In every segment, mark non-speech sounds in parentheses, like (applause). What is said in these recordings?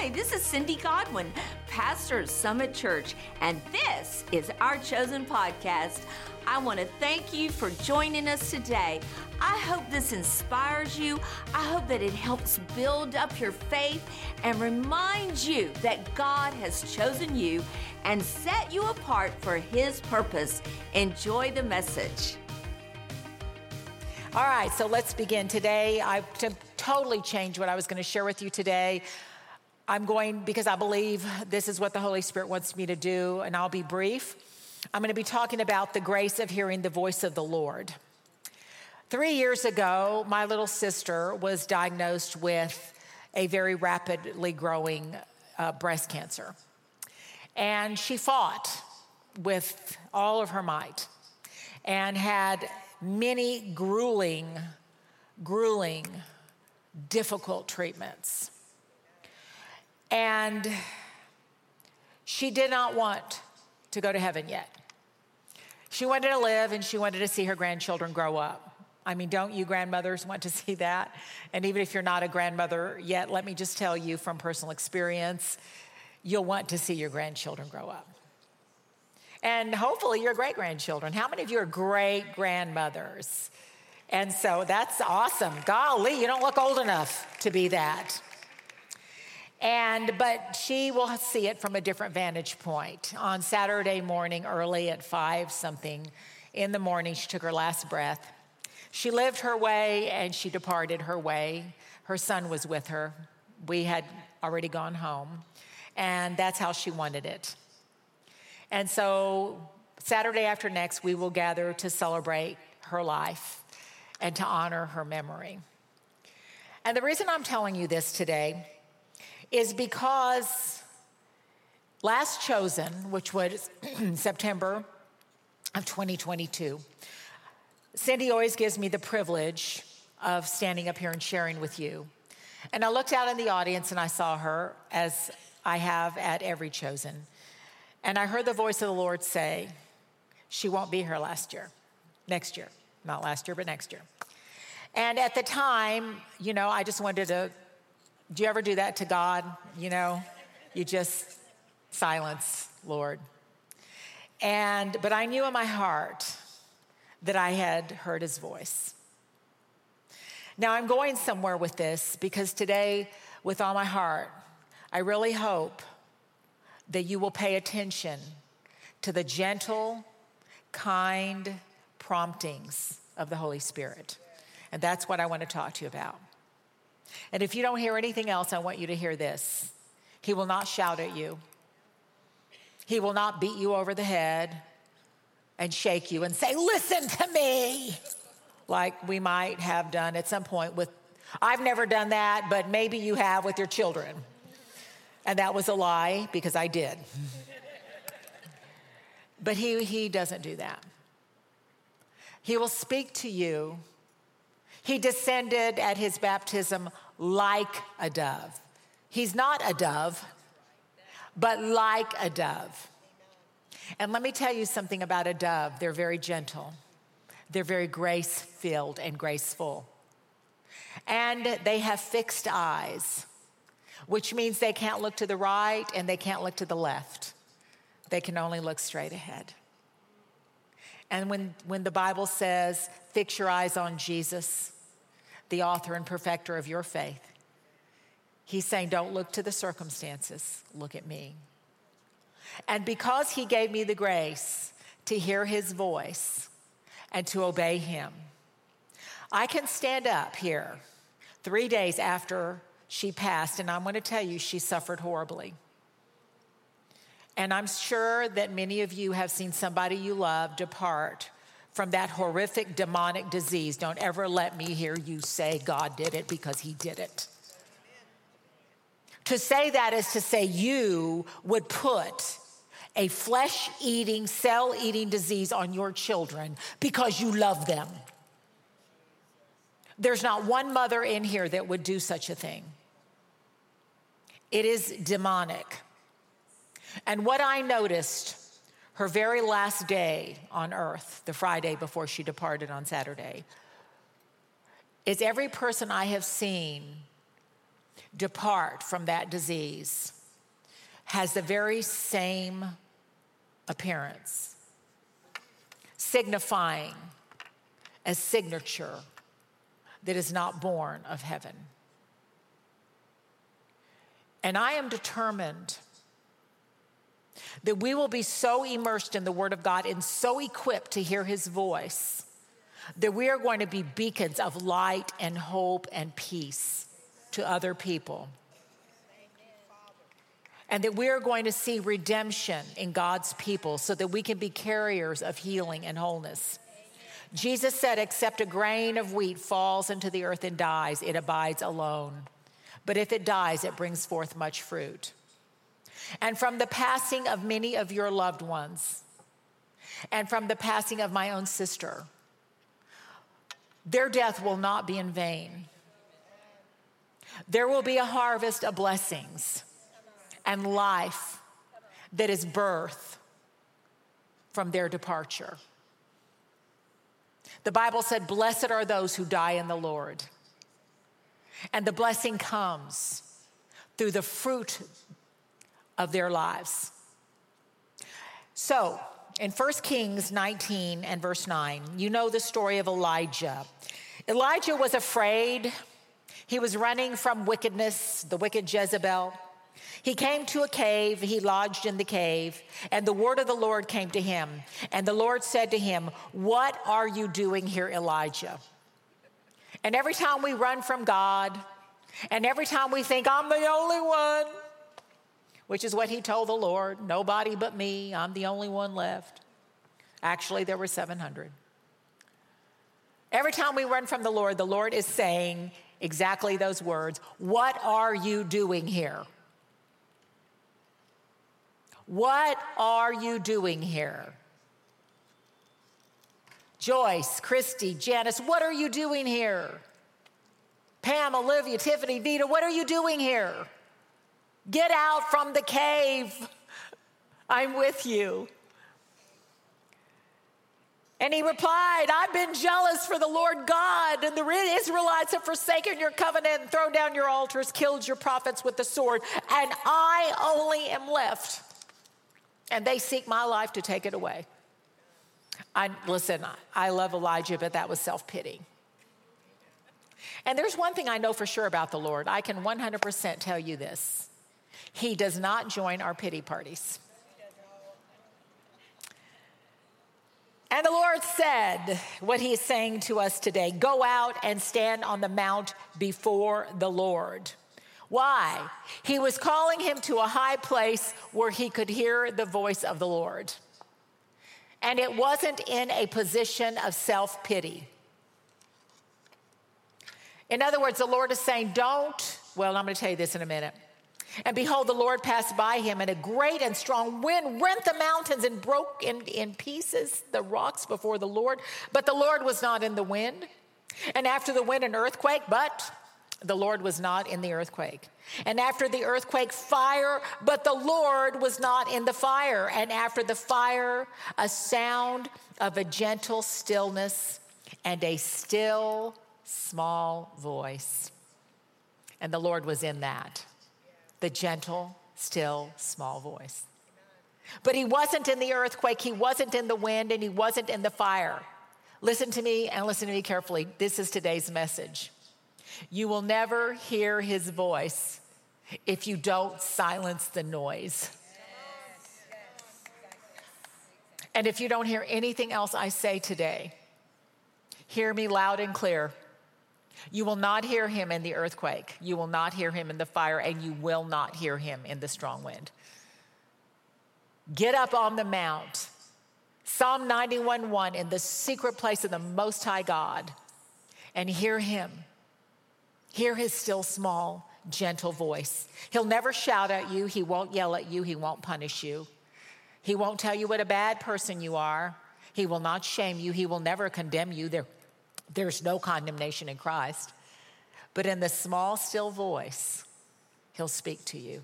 Hi, this is Cindy Godwin, pastor of Summit Church, and this is our chosen podcast. I want to thank you for joining us today. I hope this inspires you. I hope that it helps build up your faith and remind you that God has chosen you and set you apart for His purpose. Enjoy the message. All right, so let's begin today. I to totally changed what I was going to share with you today. I'm going because I believe this is what the Holy Spirit wants me to do, and I'll be brief. I'm going to be talking about the grace of hearing the voice of the Lord. Three years ago, my little sister was diagnosed with a very rapidly growing uh, breast cancer. And she fought with all of her might and had many grueling, grueling, difficult treatments. And she did not want to go to heaven yet. She wanted to live and she wanted to see her grandchildren grow up. I mean, don't you grandmothers want to see that? And even if you're not a grandmother yet, let me just tell you from personal experience, you'll want to see your grandchildren grow up. And hopefully your great grandchildren. How many of you are great grandmothers? And so that's awesome. Golly, you don't look old enough to be that. And but she will see it from a different vantage point. On Saturday morning, early at five something in the morning, she took her last breath. She lived her way and she departed her way. Her son was with her. We had already gone home, and that's how she wanted it. And so, Saturday after next, we will gather to celebrate her life and to honor her memory. And the reason I'm telling you this today is because last chosen, which was (clears throat) September of 2022, Cindy always gives me the privilege of standing up here and sharing with you. And I looked out in the audience and I saw her, as I have at every chosen. And I heard the voice of the Lord say, She won't be here last year, next year. Not last year, but next year. And at the time, you know, I just wanted to do you ever do that to God? You know, you just silence, Lord. And, but I knew in my heart that I had heard his voice. Now I'm going somewhere with this because today, with all my heart, I really hope that you will pay attention to the gentle, kind promptings of the Holy Spirit. And that's what I want to talk to you about. And if you don't hear anything else, I want you to hear this He will not shout at you, He will not beat you over the head and shake you and say, Listen to me, like we might have done at some point with. I've never done that, but maybe you have with your children. And that was a lie because I did. but he, he doesn't do that. He will speak to you he descended at his baptism like a dove. He's not a dove, but like a dove. And let me tell you something about a dove they're very gentle, they're very grace filled and graceful. And they have fixed eyes, which means they can't look to the right and they can't look to the left. They can only look straight ahead. And when, when the Bible says, fix your eyes on Jesus, the author and perfecter of your faith. He's saying, Don't look to the circumstances, look at me. And because he gave me the grace to hear his voice and to obey him, I can stand up here three days after she passed, and I'm going to tell you, she suffered horribly. And I'm sure that many of you have seen somebody you love depart from that horrific demonic disease. Don't ever let me hear you say God did it because he did it. To say that is to say you would put a flesh eating, cell eating disease on your children because you love them. There's not one mother in here that would do such a thing. It is demonic. And what I noticed her very last day on earth, the Friday before she departed on Saturday, is every person I have seen depart from that disease has the very same appearance, signifying a signature that is not born of heaven. And I am determined that we will be so immersed in the Word of God and so equipped to hear His voice that we are going to be beacons of light and hope and peace to other people. And that we are going to see redemption in God's people so that we can be carriers of healing and wholeness. Jesus said, Except a grain of wheat falls into the earth and dies, it abides alone. But if it dies, it brings forth much fruit. And from the passing of many of your loved ones, and from the passing of my own sister, their death will not be in vain. There will be a harvest of blessings and life that is birth from their departure. The Bible said, Blessed are those who die in the Lord. And the blessing comes through the fruit of their lives. So, in 1 Kings 19 and verse 9, you know the story of Elijah. Elijah was afraid. He was running from wickedness, the wicked Jezebel. He came to a cave, he lodged in the cave, and the word of the Lord came to him. And the Lord said to him, What are you doing here, Elijah? And every time we run from God, and every time we think, I'm the only one, which is what he told the Lord nobody but me, I'm the only one left. Actually, there were 700. Every time we run from the Lord, the Lord is saying exactly those words What are you doing here? What are you doing here? Joyce, Christy, Janice, what are you doing here? Pam, Olivia, Tiffany, Vita, what are you doing here? Get out from the cave. I'm with you. And he replied, I've been jealous for the Lord God, and the Israelites have forsaken your covenant and thrown down your altars, killed your prophets with the sword, and I only am left. And they seek my life to take it away. I listen, I love Elijah, but that was self-pity. And there's one thing I know for sure about the Lord. I can 100% tell you this. He does not join our pity parties. And the Lord said what He is saying to us today go out and stand on the mount before the Lord. Why? He was calling him to a high place where he could hear the voice of the Lord. And it wasn't in a position of self pity. In other words, the Lord is saying, Don't, well, I'm going to tell you this in a minute. And behold, the Lord passed by him, and a great and strong wind rent the mountains and broke in, in pieces the rocks before the Lord. But the Lord was not in the wind. And after the wind, an earthquake, but the Lord was not in the earthquake. And after the earthquake, fire, but the Lord was not in the fire. And after the fire, a sound of a gentle stillness and a still small voice. And the Lord was in that the gentle, still, small voice. But he wasn't in the earthquake, he wasn't in the wind, and he wasn't in the fire. Listen to me and listen to me carefully. This is today's message. You will never hear his voice if you don't silence the noise. And if you don't hear anything else I say today, hear me loud and clear. You will not hear him in the earthquake. You will not hear him in the fire, and you will not hear him in the strong wind. Get up on the mount. Psalm 91 1 in the secret place of the Most High God and hear him Hear his still small, gentle voice. He'll never shout at you, he won't yell at you, he won't punish you. He won't tell you what a bad person you are. He will not shame you, he will never condemn you. There, there's no condemnation in Christ. But in the small, still voice, he'll speak to you.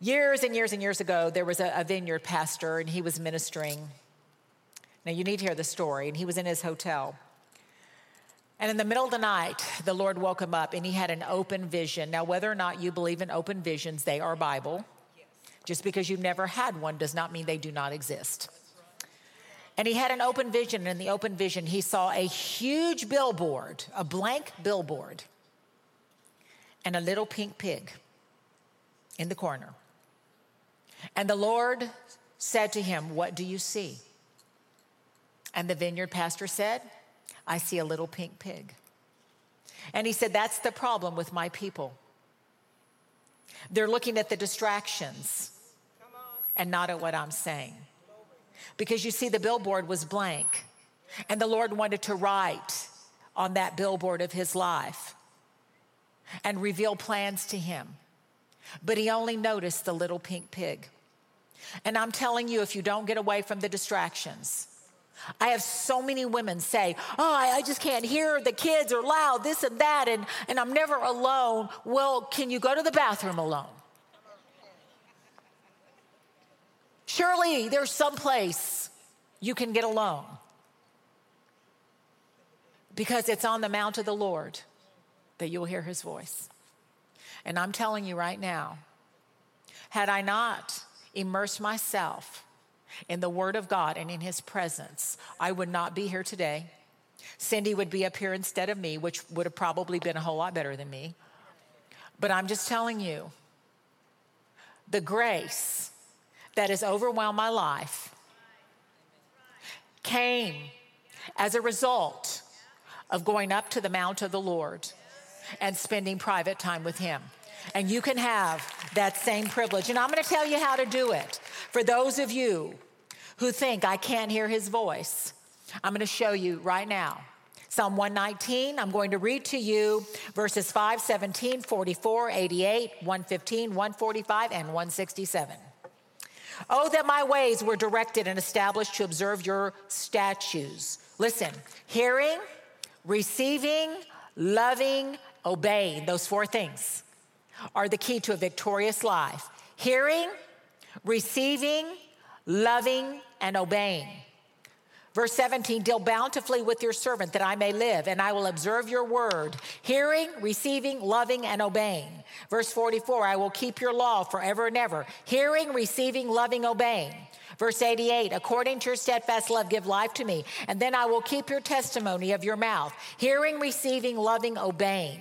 Years and years and years ago, there was a, a vineyard pastor and he was ministering. Now, you need to hear the story. And he was in his hotel And in the middle of the night, the Lord woke him up and he had an open vision. Now, whether or not you believe in open visions, they are Bible. Just because you've never had one does not mean they do not exist. And he had an open vision, and in the open vision, he saw a huge billboard, a blank billboard, and a little pink pig in the corner. And the Lord said to him, What do you see? And the vineyard pastor said, I see a little pink pig. And he said, That's the problem with my people. They're looking at the distractions and not at what I'm saying. Because you see, the billboard was blank, and the Lord wanted to write on that billboard of his life and reveal plans to him. But he only noticed the little pink pig. And I'm telling you, if you don't get away from the distractions, I have so many women say, Oh, I, just can't hear. The kids are loud, this and that, and, and I'm never alone. Well, can you go to the bathroom alone? Surely there's some place you can get alone because it's on the mount of the Lord that you'll hear his voice. And I'm telling you right now, had I not immersed myself in the Word of God and in His presence, I would not be here today. Cindy would be up here instead of me, which would have probably been a whole lot better than me. But I'm just telling you the grace that has overwhelmed my life came as a result of going up to the mount of the Lord and spending private time with Him. And you can have that same privilege. And I'm going to tell you how to do it. For those of you who think I can't hear his voice, I'm going to show you right now. Psalm 119, I'm going to read to you verses 5, 17, 44, 88, 115, 145, and 167. Oh, that my ways were directed and established to observe your statutes. Listen, hearing, receiving, loving, obeying, those four things are the key to a victorious life. Hearing, receiving, loving, and obeying. Verse 17, deal bountifully with your servant that I may live, and I will observe your word, hearing, receiving, loving, and obeying. Verse 44, I will keep your law forever and ever, hearing, receiving, loving, obeying. Verse 88, according to your steadfast love, give life to me, and then I will keep your testimony of your mouth, hearing, receiving, loving, obeying.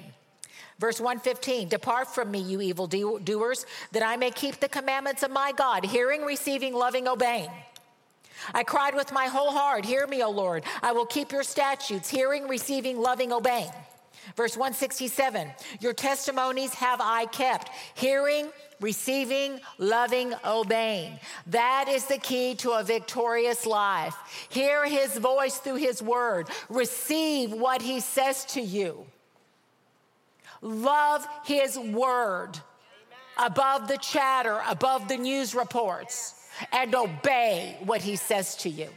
Verse 115 Depart from me, you evil doers, that I may keep the commandments of my God, hearing, receiving, loving, obeying. I cried with my whole heart, Hear me, O Lord. I will keep your statutes, hearing, receiving, loving, obeying. Verse 167 Your testimonies have I kept, hearing, receiving, loving, obeying. That is the key to a victorious life. Hear his voice through his word, receive what he says to you. Love his word above the chatter, above the news reports, and obey what he says to you.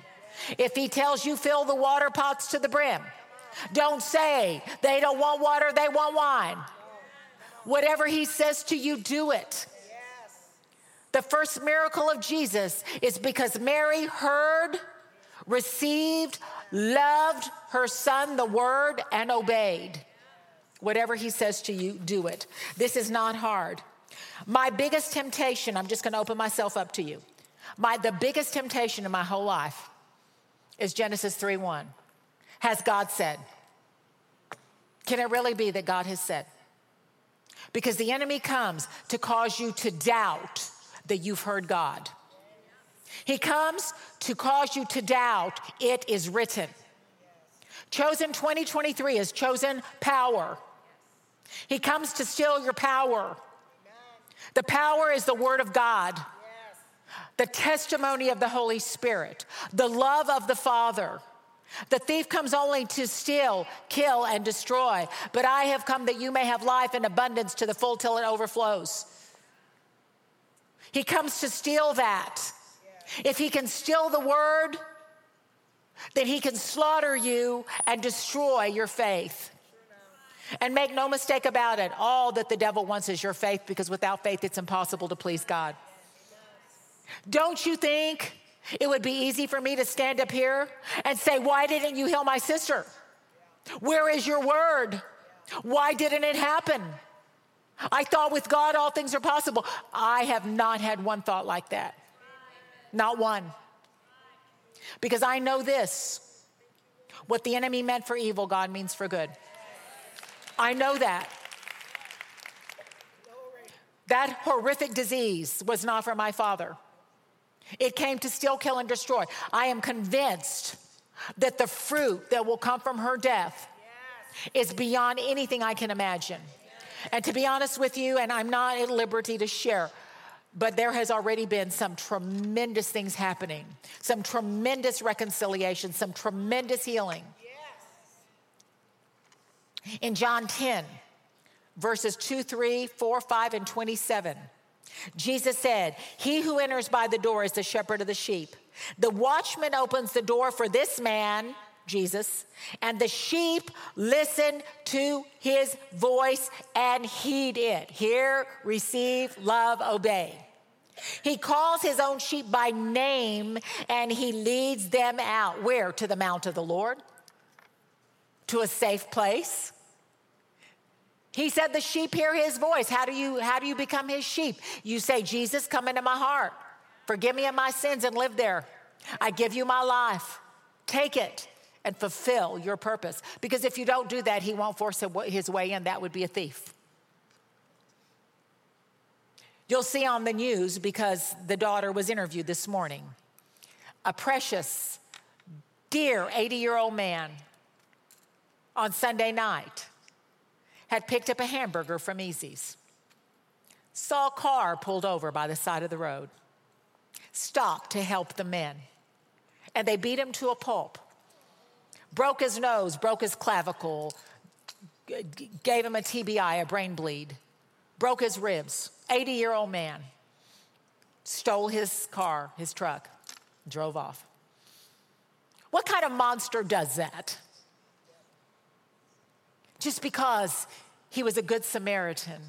If he tells you fill the water pots to the brim, don't say they don't want water, they want wine. Whatever he says to you, do it. The first miracle of Jesus is because Mary heard, received, loved her son, the word, and obeyed. Whatever he says to you, do it. This is not hard. My biggest temptation, I'm just going to open myself up to you. My the biggest temptation in my whole life is Genesis 3:1. Has God said? Can it really be that God has said? Because the enemy comes to cause you to doubt that you've heard God. He comes to cause you to doubt it is written. Chosen 2023 is chosen power. He comes to steal your power. The power is the Word of God, the testimony of the Holy Spirit, the love of the Father. The thief comes only to steal, kill, and destroy, but I have come that you may have life in abundance to the full till it overflows. He comes to steal that. If he can steal the word, then he can slaughter you and destroy your faith. And make no mistake about it, all that the devil wants is your faith because without faith, it's impossible to please God. Don't you think it would be easy for me to stand up here and say, Why didn't you heal my sister? Where is your word? Why didn't it happen? I thought with God all things are possible. I have not had one thought like that. Not one. Because I know this what the enemy meant for evil, God means for good. I know that. That horrific disease was not for my father. It came to steal, kill, and destroy. I am convinced that the fruit that will come from her death is beyond anything I can imagine. And to be honest with you, and I'm not at liberty to share, but there has already been some tremendous things happening, some tremendous reconciliation, some tremendous healing. In John 10, verses 2, 3, 4, 5, and 27. Jesus said, He who enters by the door is the shepherd of the sheep. The watchman opens the door for this man, Jesus, and the sheep listen to his voice and heed it. Hear, receive, love, obey. He calls his own sheep by name and he leads them out. Where? To the mount of the Lord? To a safe place? He said the sheep hear his voice. How do you how do you become his sheep? You say, "Jesus, come into my heart. Forgive me of my sins and live there. I give you my life. Take it and fulfill your purpose." Because if you don't do that, he won't force his way in. That would be a thief. You'll see on the news because the daughter was interviewed this morning. A precious, dear 80 year old man on Sunday night had picked up a hamburger from Easy's, saw a car pulled over by the side of the road, stopped to help the men, and they beat him to a pulp, broke his nose, broke his clavicle, gave him a TBI, a brain bleed, broke his ribs. 80 year old man stole his car, his truck, drove off. What kind of monster does that? Just because he was a good Samaritan.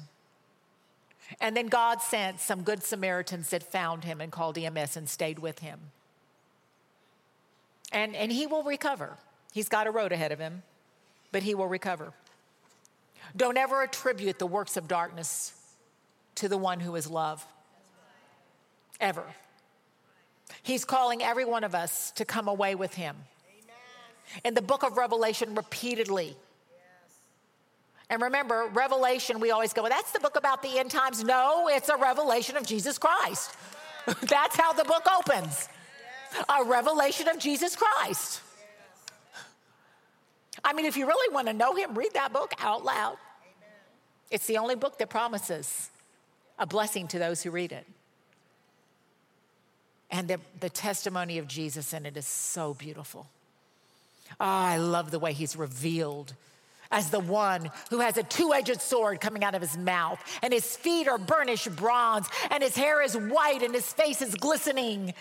And then God sent some good Samaritans that found him and called EMS and stayed with him. And, and he will recover. He's got a road ahead of him, but he will recover. Don't ever attribute the works of darkness to the one who is love. Ever. He's calling every one of us to come away with him. In the book of Revelation, repeatedly, and remember, Revelation, we always go, well, that's the book about the end times. No, it's a revelation of Jesus Christ. (laughs) that's how the book opens a revelation of Jesus Christ. I mean, if you really want to know him, read that book out loud. It's the only book that promises a blessing to those who read it. And the, the testimony of Jesus in it is so beautiful. Oh, I love the way he's revealed as the one who has a two edged sword coming out of his mouth, and his feet are burnished bronze, and his hair is white, and his face is glistening.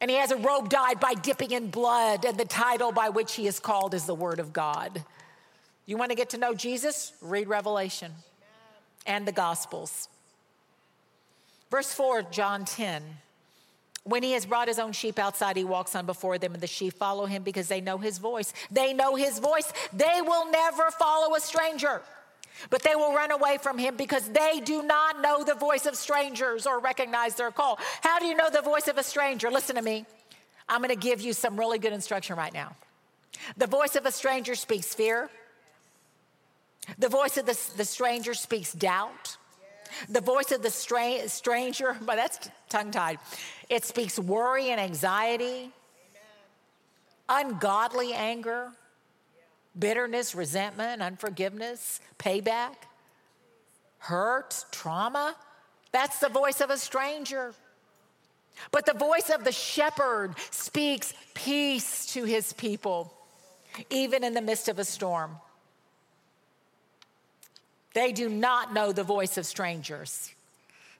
And he has a robe dyed by dipping in blood, and the title by which he is called is the Word of God. You want to get to know Jesus? Read Revelation and the Gospels. Verse 4, John 10. When he has brought his own sheep outside, he walks on before them, and the sheep follow him because they know his voice. They know his voice. They will never follow a stranger, but they will run away from him because they do not know the voice of strangers or recognize their call. How do you know the voice of a stranger? Listen to me. I'm going to give you some really good instruction right now. The voice of a stranger speaks fear, the voice of the, the stranger speaks doubt. The voice of the stra- stranger, but that's tongue tied. It speaks worry and anxiety, Amen. ungodly anger, bitterness, resentment, unforgiveness, payback, hurt, trauma. That's the voice of a stranger. But the voice of the shepherd speaks peace to his people, even in the midst of a storm. They do not know the voice of strangers.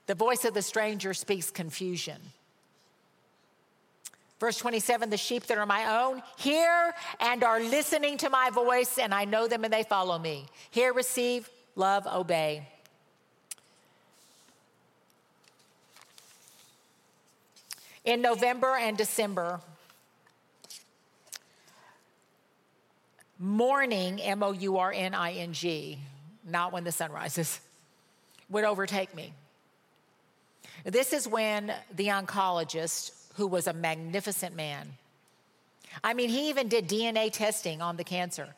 The voice of the stranger speaks confusion. Verse 27 The sheep that are my own hear and are listening to my voice, and I know them and they follow me. Hear, receive, love, obey. In November and December, morning, M O U R N I N G, not when the sun rises, would overtake me. This is when the oncologist, who was a magnificent man, I mean, he even did DNA testing on the cancer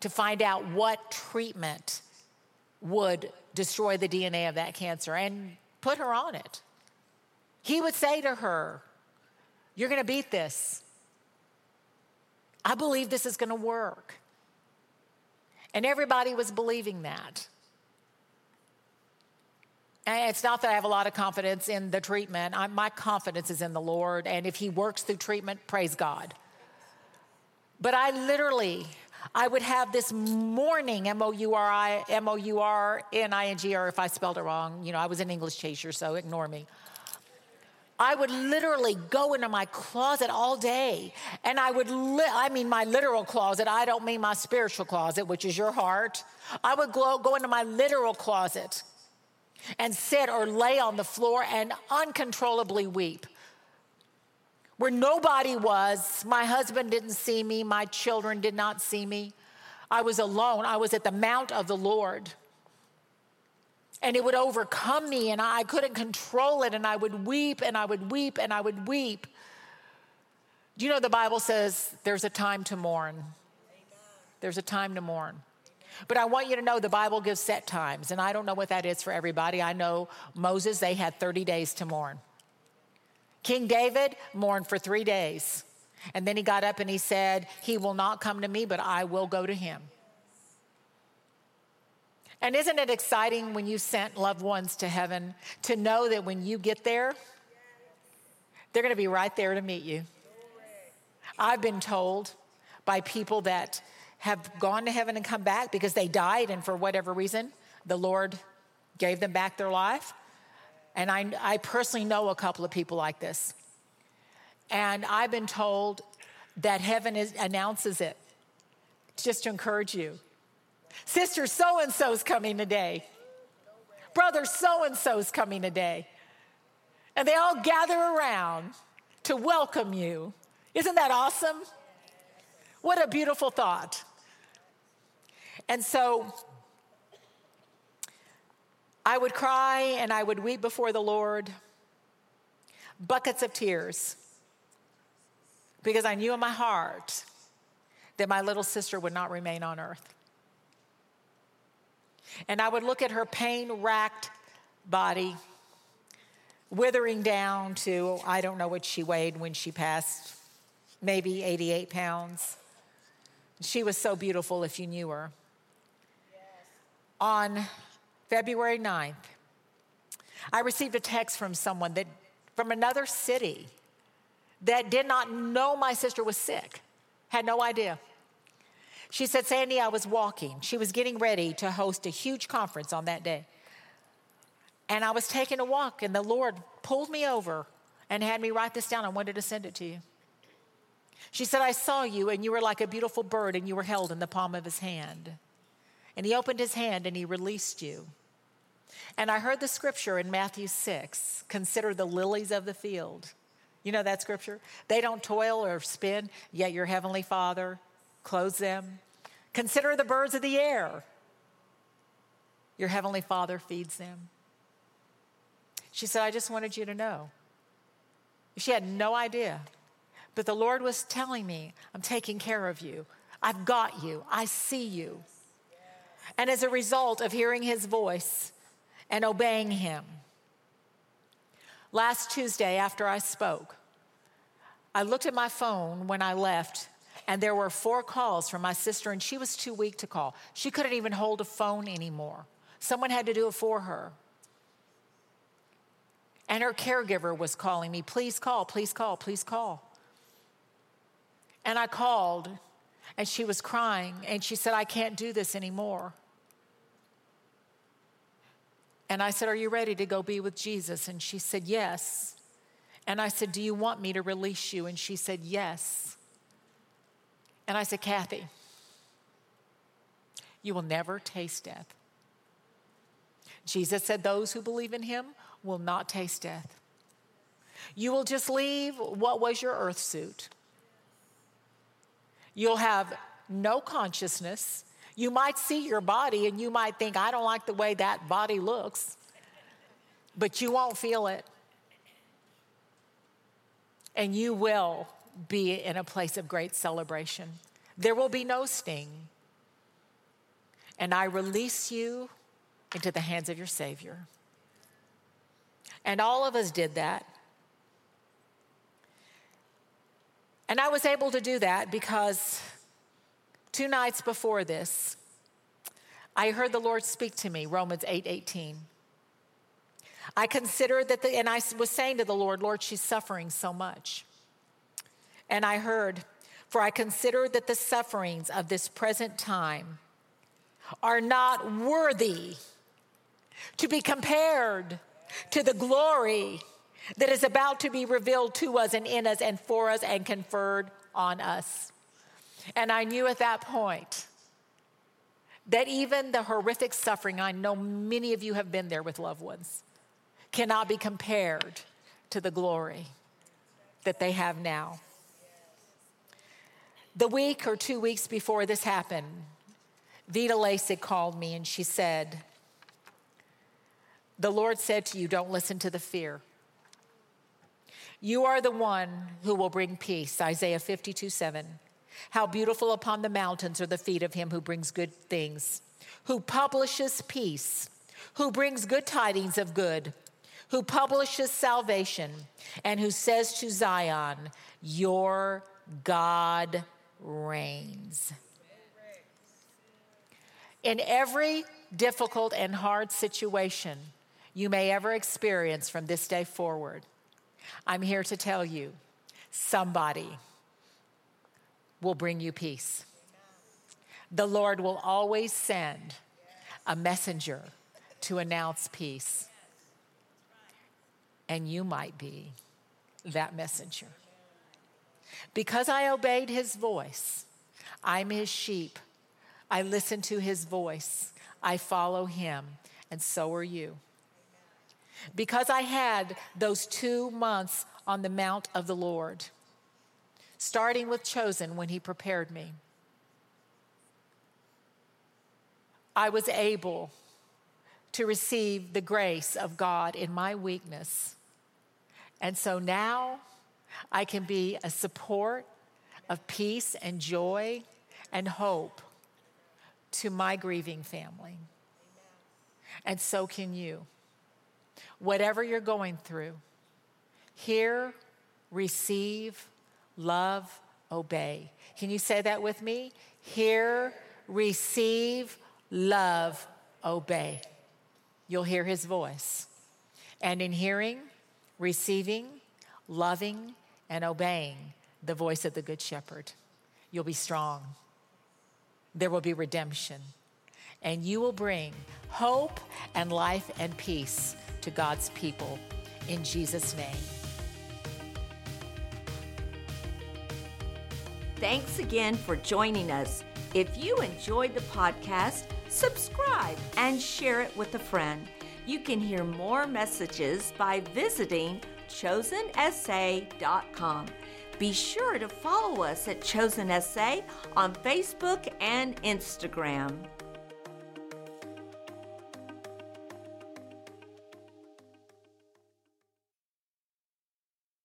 to find out what treatment would destroy the DNA of that cancer and put her on it. He would say to her, You're going to beat this. I believe this is going to work. And everybody was believing that. And it's not that I have a lot of confidence in the treatment. I, my confidence is in the Lord. And if He works through treatment, praise God. But I literally, I would have this morning, M O U R I, M O U R N I N G, or if I spelled it wrong, you know, I was an English teacher, so ignore me. I would literally go into my closet all day and I would, li- I mean, my literal closet. I don't mean my spiritual closet, which is your heart. I would go, go into my literal closet and sit or lay on the floor and uncontrollably weep. Where nobody was, my husband didn't see me, my children did not see me. I was alone. I was at the mount of the Lord and it would overcome me and I couldn't control it and I would weep and I would weep and I would weep. Do you know the Bible says there's a time to mourn? There's a time to mourn. But I want you to know the Bible gives set times, and I don't know what that is for everybody. I know Moses, they had 30 days to mourn. King David mourned for three days. And then he got up and he said, He will not come to me, but I will go to him. And isn't it exciting when you sent loved ones to heaven to know that when you get there, they're going to be right there to meet you? I've been told by people that have gone to heaven and come back because they died, and for whatever reason, the Lord gave them back their life. And I, I personally know a couple of people like this. And I've been told that heaven is, announces it just to encourage you Sister so and so's coming today. Brother so and so's coming today. And they all gather around to welcome you. Isn't that awesome? What a beautiful thought. And so I would cry and I would weep before the Lord, buckets of tears, because I knew in my heart that my little sister would not remain on earth. And I would look at her pain racked body, withering down to, I don't know what she weighed when she passed, maybe 88 pounds. She was so beautiful if you knew her. Yes. On February 9th, I received a text from someone that, from another city that did not know my sister was sick, had no idea. She said, Sandy, I was walking. She was getting ready to host a huge conference on that day. And I was taking a walk, and the Lord pulled me over and had me write this down. I wanted to send it to you. She said, I saw you, and you were like a beautiful bird, and you were held in the palm of his hand. And he opened his hand and he released you. And I heard the scripture in Matthew 6 consider the lilies of the field. You know that scripture? They don't toil or spin, yet your heavenly Father clothes them. Consider the birds of the air. Your heavenly Father feeds them. She said, I just wanted you to know. She had no idea. But the Lord was telling me, I'm taking care of you. I've got you. I see you. And as a result of hearing his voice and obeying him, last Tuesday after I spoke, I looked at my phone when I left and there were four calls from my sister, and she was too weak to call. She couldn't even hold a phone anymore. Someone had to do it for her. And her caregiver was calling me, please call, please call, please call. And I called, and she was crying, and she said, I can't do this anymore. And I said, Are you ready to go be with Jesus? And she said, Yes. And I said, Do you want me to release you? And she said, Yes. And I said, Kathy, you will never taste death. Jesus said, Those who believe in him will not taste death. You will just leave what was your earth suit. You'll have no consciousness. You might see your body and you might think, I don't like the way that body looks, but you won't feel it. And you will be in a place of great celebration. There will be no sting. And I release you into the hands of your Savior. And all of us did that. And I was able to do that because two nights before this, I heard the Lord speak to me, Romans 8 18. I considered that the, and I was saying to the Lord, Lord, she's suffering so much. And I heard, for I consider that the sufferings of this present time are not worthy to be compared to the glory that is about to be revealed to us and in us and for us and conferred on us. And I knew at that point that even the horrific suffering, I know many of you have been there with loved ones, cannot be compared to the glory that they have now. The week or two weeks before this happened, Vita Lasik called me and she said, The Lord said to you, don't listen to the fear. You are the one who will bring peace. Isaiah 52 7. How beautiful upon the mountains are the feet of him who brings good things, who publishes peace, who brings good tidings of good, who publishes salvation, and who says to Zion, Your God reigns. In every difficult and hard situation you may ever experience from this day forward, I'm here to tell you somebody will bring you peace. The Lord will always send a messenger to announce peace. And you might be that messenger. Because I obeyed his voice, I'm his sheep. I listen to his voice. I follow him, and so are you. Because I had those two months on the Mount of the Lord, starting with Chosen when he prepared me, I was able to receive the grace of God in my weakness. And so now I can be a support of peace and joy and hope to my grieving family. And so can you. Whatever you're going through, hear, receive, love, obey. Can you say that with me? Hear, receive, love, obey. You'll hear his voice. And in hearing, receiving, loving, and obeying the voice of the Good Shepherd, you'll be strong. There will be redemption. And you will bring hope and life and peace to God's people. In Jesus' name. Thanks again for joining us. If you enjoyed the podcast, subscribe and share it with a friend. You can hear more messages by visiting chosensa.com. Be sure to follow us at Chosen SA on Facebook and Instagram.